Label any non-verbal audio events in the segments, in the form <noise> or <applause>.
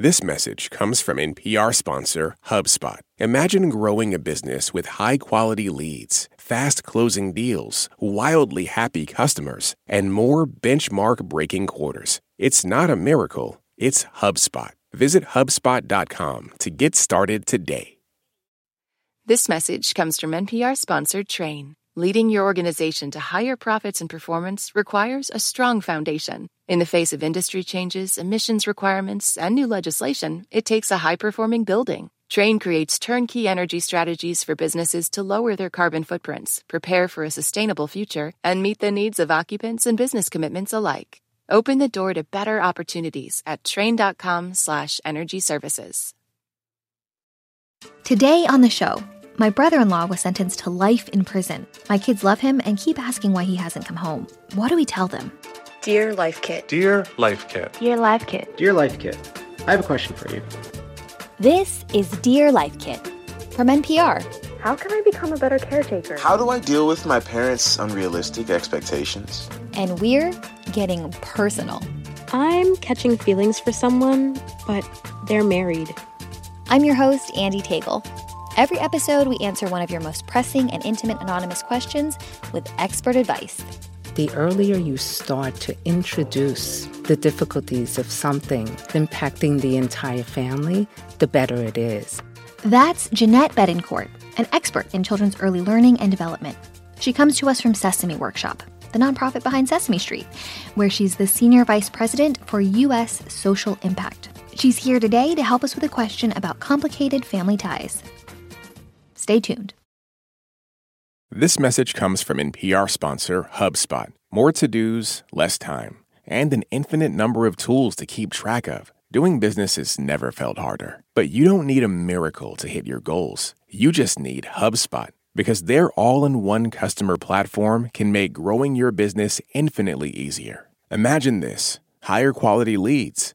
This message comes from NPR sponsor HubSpot. Imagine growing a business with high quality leads, fast closing deals, wildly happy customers, and more benchmark breaking quarters. It's not a miracle, it's HubSpot. Visit HubSpot.com to get started today. This message comes from NPR sponsored Trane. Leading your organization to higher profits and performance requires a strong foundation. In the face of industry changes, emissions requirements, and new legislation, it takes a high performing building. Trane creates turnkey energy strategies for businesses to lower their carbon footprints, prepare for a sustainable future, and meet the needs of occupants and business commitments alike. Open the door to better opportunities at trane.com/slash energy services. Today on the show, my brother in law was sentenced to life in prison. My kids love him and keep asking why he hasn't come home. What do we tell them? Dear Life Kit. Dear Life Kit. Dear Life Kit. Dear Life Kit. I have a question for you. This is Dear Life Kit from NPR. How can I become a better caretaker? How do I deal with my parents' unrealistic expectations? And we're getting personal. I'm catching feelings for someone, but they're married. I'm your host, Andy Tagle. Every episode, we answer one of your most pressing and intimate anonymous questions with expert advice. The earlier you start to introduce the difficulties of something impacting the entire family, the better it is. That's Jeanette Betancourt, an expert in children's early learning and development. She comes to us from Sesame Workshop, the nonprofit behind Sesame Street, where she's the Senior Vice President for U.S. Social Impact. She's here today to help us with a question about complicated family ties. Stay tuned. This message comes from NPR sponsor HubSpot. More to dos, less time, and an infinite number of tools to keep track of. Doing business has never felt harder. But you don't need a miracle to hit your goals. You just need HubSpot because their all in one customer platform can make growing your business infinitely easier. Imagine this higher quality leads,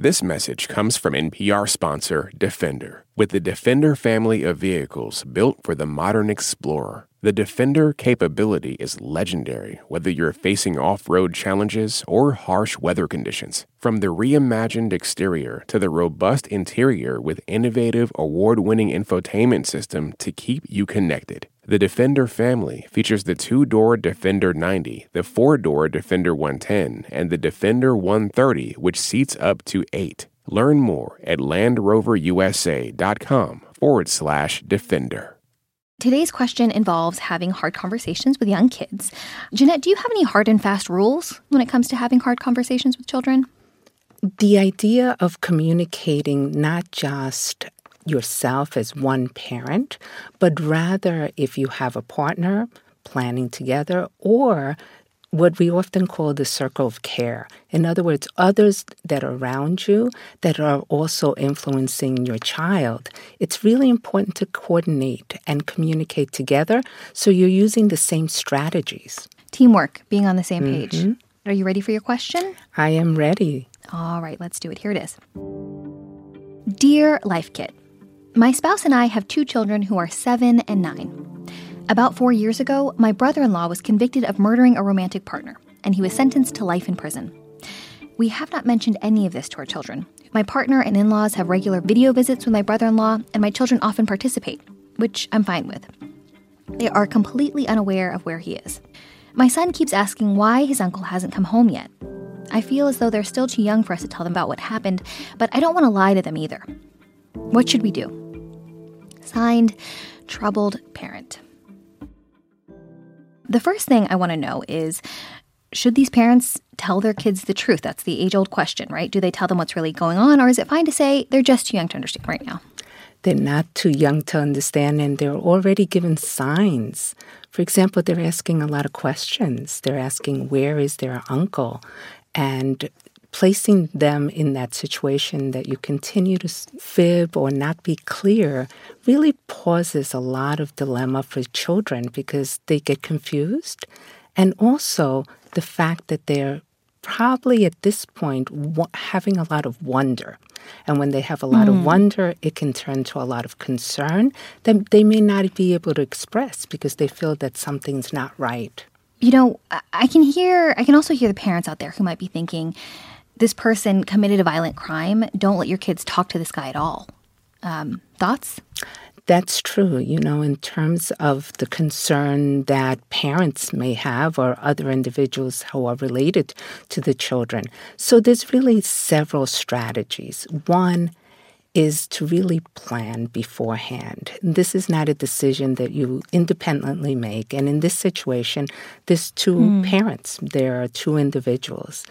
This message comes from NPR sponsor Defender. With the Defender family of vehicles built for the modern explorer, the Defender capability is legendary whether you're facing off road challenges or harsh weather conditions. From the reimagined exterior to the robust interior with innovative award winning infotainment system to keep you connected. The Defender family features the two door Defender 90, the four door Defender 110, and the Defender 130, which seats up to eight. Learn more at LandRoverUSA.com forward slash Defender. Today's question involves having hard conversations with young kids. Jeanette, do you have any hard and fast rules when it comes to having hard conversations with children? The idea of communicating not just yourself as one parent, but rather if you have a partner planning together or what we often call the circle of care. In other words, others that are around you that are also influencing your child. It's really important to coordinate and communicate together so you're using the same strategies. Teamwork, being on the same page. Mhm. Are you ready for your question? I am ready. All right, let's do it. Here it is. Dear Life Kit, my spouse and I have two children who are seven and nine. About four years ago, my brother in law was convicted of murdering a romantic partner, and he was sentenced to life in prison. We have not mentioned any of this to our children. My partner and in laws have regular video visits with my brother in law, and my children often participate, which I'm fine with. They are completely unaware of where he is. My son keeps asking why his uncle hasn't come home yet. I feel as though they're still too young for us to tell them about what happened, but I don't want to lie to them either. What should we do? Signed, Troubled Parent. The first thing I want to know is should these parents tell their kids the truth? That's the age old question, right? Do they tell them what's really going on, or is it fine to say they're just too young to understand right now? They're not too young to understand, and they're already given signs. For example, they're asking a lot of questions. They're asking, Where is their uncle? And placing them in that situation that you continue to fib or not be clear really pauses a lot of dilemma for children because they get confused. And also the fact that they're probably at this point having a lot of wonder. And when they have a lot mm. of wonder, it can turn to a lot of concern that they may not be able to express because they feel that something's not right. You know, I can hear, I can also hear the parents out there who might be thinking, this person committed a violent crime. Don't let your kids talk to this guy at all. Um, thoughts? That's true, you know, in terms of the concern that parents may have or other individuals who are related to the children. So there's really several strategies. One, is to really plan beforehand. This is not a decision that you independently make. And in this situation, there's two mm. parents, there are two individuals.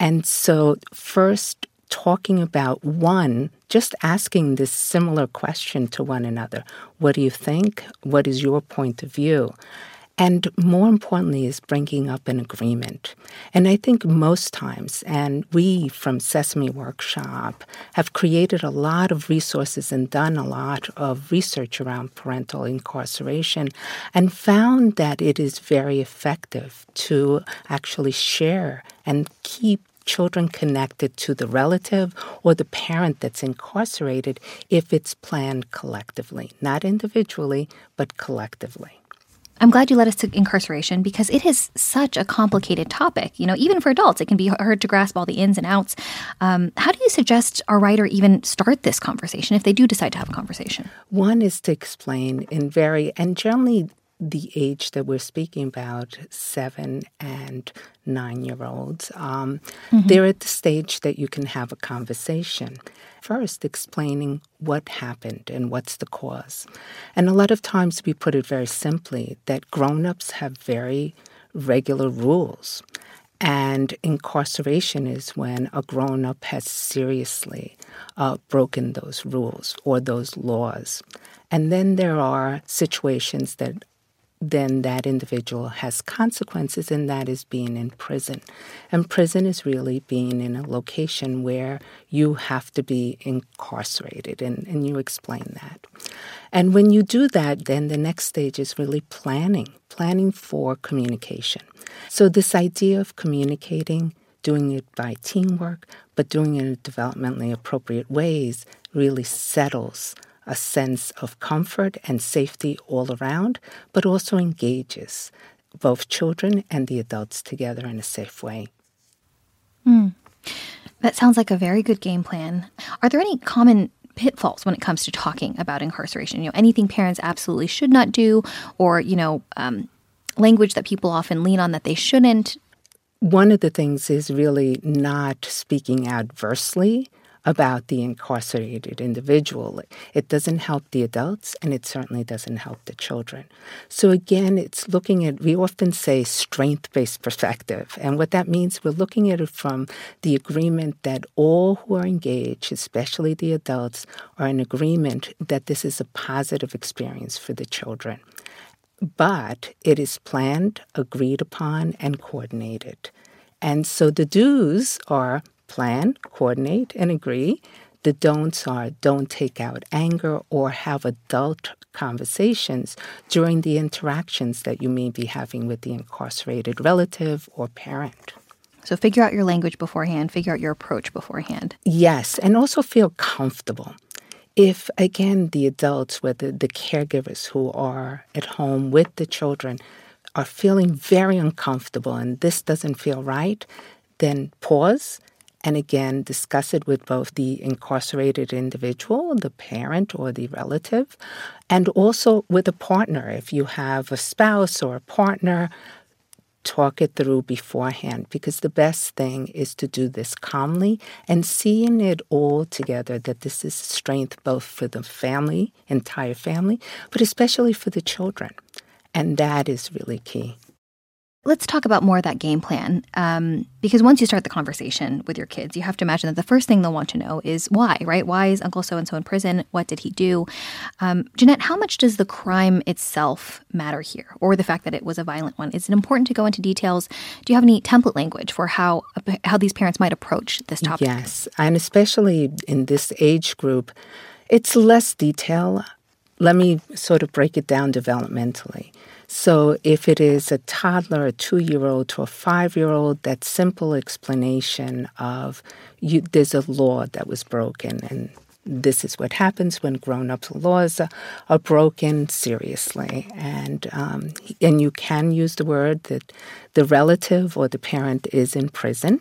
And so, first, talking about one, just asking this similar question to one another What do you think? What is your point of view? And more importantly, is bringing up an agreement. And I think most times, and we from Sesame Workshop have created a lot of resources and done a lot of research around parental incarceration and found that it is very effective to actually share and keep children connected to the relative or the parent that's incarcerated if it's planned collectively, not individually, but collectively. I'm glad you led us to incarceration because it is such a complicated topic. You know, even for adults, it can be hard to grasp all the ins and outs. Um, how do you suggest our writer even start this conversation if they do decide to have a conversation? One is to explain in very, and generally the age that we're speaking about, seven and nine year olds, um, mm-hmm. they're at the stage that you can have a conversation. First, explaining what happened and what's the cause. And a lot of times we put it very simply that grown ups have very regular rules. And incarceration is when a grown up has seriously uh, broken those rules or those laws. And then there are situations that then that individual has consequences, and that is being in prison. And prison is really being in a location where you have to be incarcerated, and, and you explain that. And when you do that, then the next stage is really planning, planning for communication. So, this idea of communicating, doing it by teamwork, but doing it in developmentally appropriate ways really settles a sense of comfort and safety all around, but also engages both children and the adults together in a safe way. Mm. That sounds like a very good game plan. Are there any common pitfalls when it comes to talking about incarceration? You know, anything parents absolutely should not do, or you know, um, language that people often lean on that they shouldn't. One of the things is really not speaking adversely about the incarcerated individual. It doesn't help the adults and it certainly doesn't help the children. So, again, it's looking at, we often say strength based perspective. And what that means, we're looking at it from the agreement that all who are engaged, especially the adults, are in agreement that this is a positive experience for the children. But it is planned, agreed upon, and coordinated. And so the do's are plan, coordinate, and agree. The don'ts are don't take out anger or have adult conversations during the interactions that you may be having with the incarcerated relative or parent. So figure out your language beforehand, figure out your approach beforehand. Yes, and also feel comfortable. If, again, the adults, whether the caregivers who are at home with the children, are feeling very uncomfortable and this doesn't feel right, then pause and again discuss it with both the incarcerated individual, the parent or the relative, and also with a partner. If you have a spouse or a partner, talk it through beforehand because the best thing is to do this calmly and seeing it all together that this is strength both for the family, entire family, but especially for the children. And that is really key. Let's talk about more of that game plan. Um, because once you start the conversation with your kids, you have to imagine that the first thing they'll want to know is why, right? Why is Uncle so and so in prison? What did he do? Um, Jeanette, how much does the crime itself matter here, or the fact that it was a violent one? Is it important to go into details? Do you have any template language for how how these parents might approach this topic? Yes, and especially in this age group, it's less detail let me sort of break it down developmentally. So, if it is a toddler, a two year old to a five year old, that simple explanation of you, there's a law that was broken, and this is what happens when grown up laws are, are, broken seriously. And, um, and you can use the word that the relative or the parent is in prison.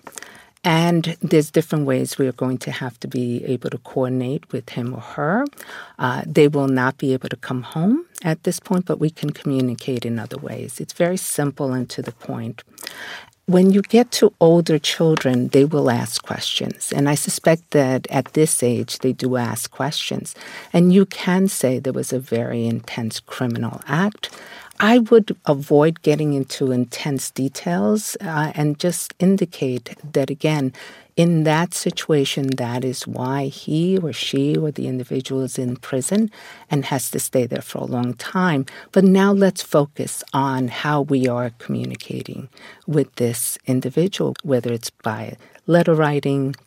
And there's different ways we are going to have to be able to coordinate with him or her. Uh, they will not be able to come home at this point, but we can communicate in other ways. It's very simple and to the point. When you get to older children, they will ask questions. And I suspect that at this age, they do ask questions. And you can say there was a very intense criminal act. I would avoid getting into intense details uh, and just indicate that, again, in that situation, that is why he or she or the individual is in prison and has to stay there for a long time. But now let's focus on how we are communicating with this individual, whether it's by letter writing,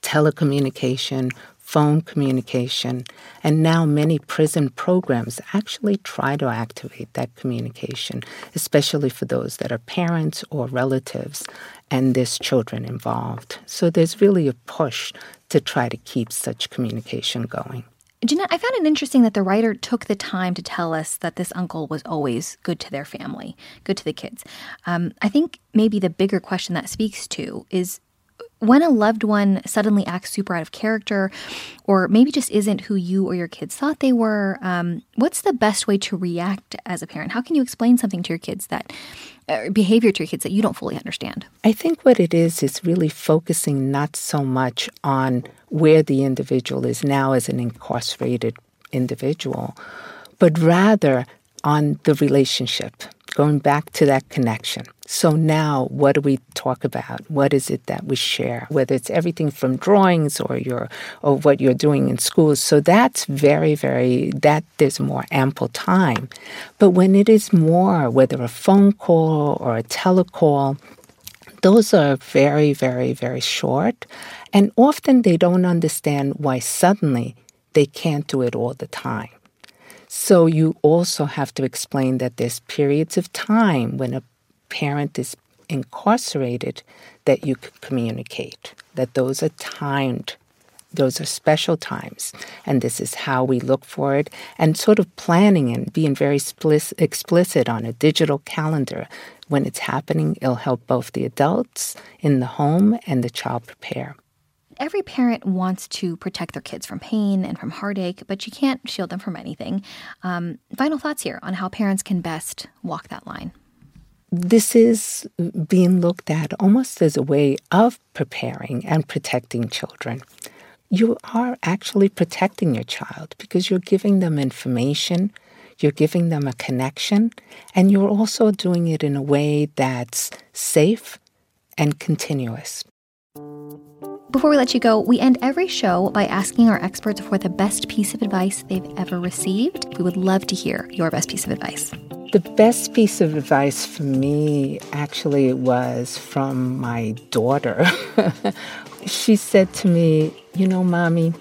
telecommunication, phone communication, and now many prison programs actually try to activate that communication, especially for those that are parents or relatives and there's children involved. So there's really a push to try to keep such communication going. Jeanette, I found it interesting that the writer took the time to tell us that this uncle was always good to their family, good to the kids. Um, I think maybe the bigger question that speaks to is when a loved one suddenly acts super out of character or maybe just isn't who you or your kids thought they were, um, what's the best way to react as a parent? How can you explain something to your kids that uh, behavior to your kids that you don't fully understand? I think what it is is really focusing not so much on where the individual is now as an incarcerated individual, but rather on the relationship, going back to that connection. So now, what do we talk about? What is it that we share? Whether it's everything from drawings or your or what you're doing in schools. So that's very, very that there's more ample time. But when it is more, whether a phone call or a telecall, those are very, very, very short. And often they don't understand why suddenly they can't do it all the time. So you also have to explain that there's periods of time when a parent is incarcerated that you can communicate, that those are timed. Those are special times, and this is how we look for it, and sort of planning and being very explicit on a digital calendar. When it's happening, it'll help both the adults in the home and the child prepare. Every parent wants to protect their kids from pain and from heartache, but you can't shield them from anything. Um, final thoughts here on how parents can best walk that line this is being looked at almost as a way of preparing and protecting children. You are actually protecting your child because you're giving them information, you're giving them a connection, and you're also doing it in a way that's safe and continuous. Before we let you go, we end every show by asking our experts for the best piece of advice they've ever received. We would love to hear your best piece of advice. The best piece of advice for me actually was from my daughter. <laughs> she said to me, You know, mommy,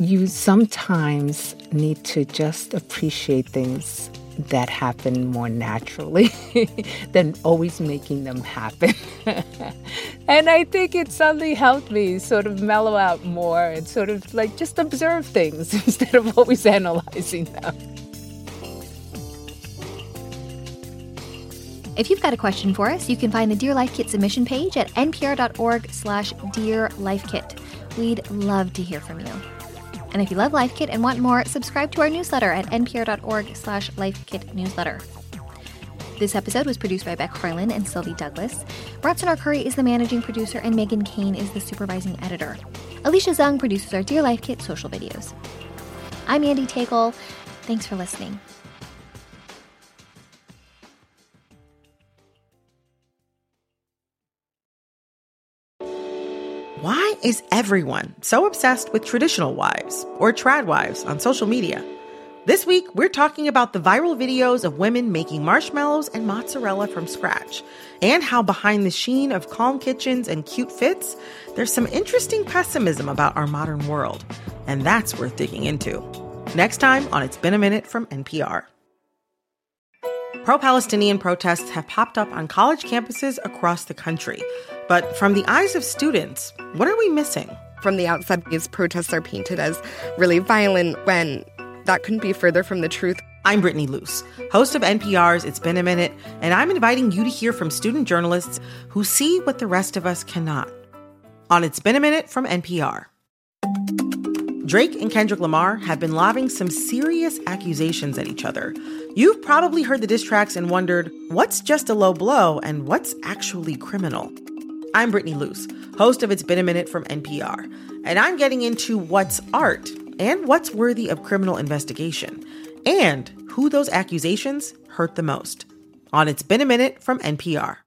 you sometimes need to just appreciate things that happen more naturally <laughs> than always making them happen. <laughs> and I think it suddenly helped me sort of mellow out more and sort of like just observe things <laughs> instead of always analyzing them. If you've got a question for us, you can find the Dear Life Kit submission page at npr.org slash Dear Life Kit. We'd love to hear from you. And if you love Life Kit and want more, subscribe to our newsletter at npr.org slash lifekitnewsletter. This episode was produced by Beck Harlan and Sylvie Douglis. Bronson Arcuri is the managing producer, and Megan Kane is the supervising editor. Alicia Zung produces our Dear Life Kit social videos. I'm Andy Tagle. Thanks for listening. Is everyone so obsessed with traditional wives or trad wives on social media? This week, we're talking about the viral videos of women making marshmallows and mozzarella from scratch, and how behind the sheen of calm kitchens and cute fits, there's some interesting pessimism about our modern world. And that's worth digging into. Next time on It's Been a Minute from NPR. Pro Palestinian protests have popped up on college campuses across the country. But from the eyes of students, what are we missing? From the outside, these protests are painted as really violent when that couldn't be further from the truth. I'm Brittany Luce, host of NPR's It's Been a Minute, and I'm inviting you to hear from student journalists who see what the rest of us cannot. On It's Been a Minute from NPR. Drake and Kendrick Lamar have been lobbing some serious accusations at each other. You've probably heard the diss tracks and wondered what's just a low blow and what's actually criminal. I'm Brittany Luce, host of It's Been a Minute from NPR, and I'm getting into what's art and what's worthy of criminal investigation, and who those accusations hurt the most. On It's Been a Minute from NPR.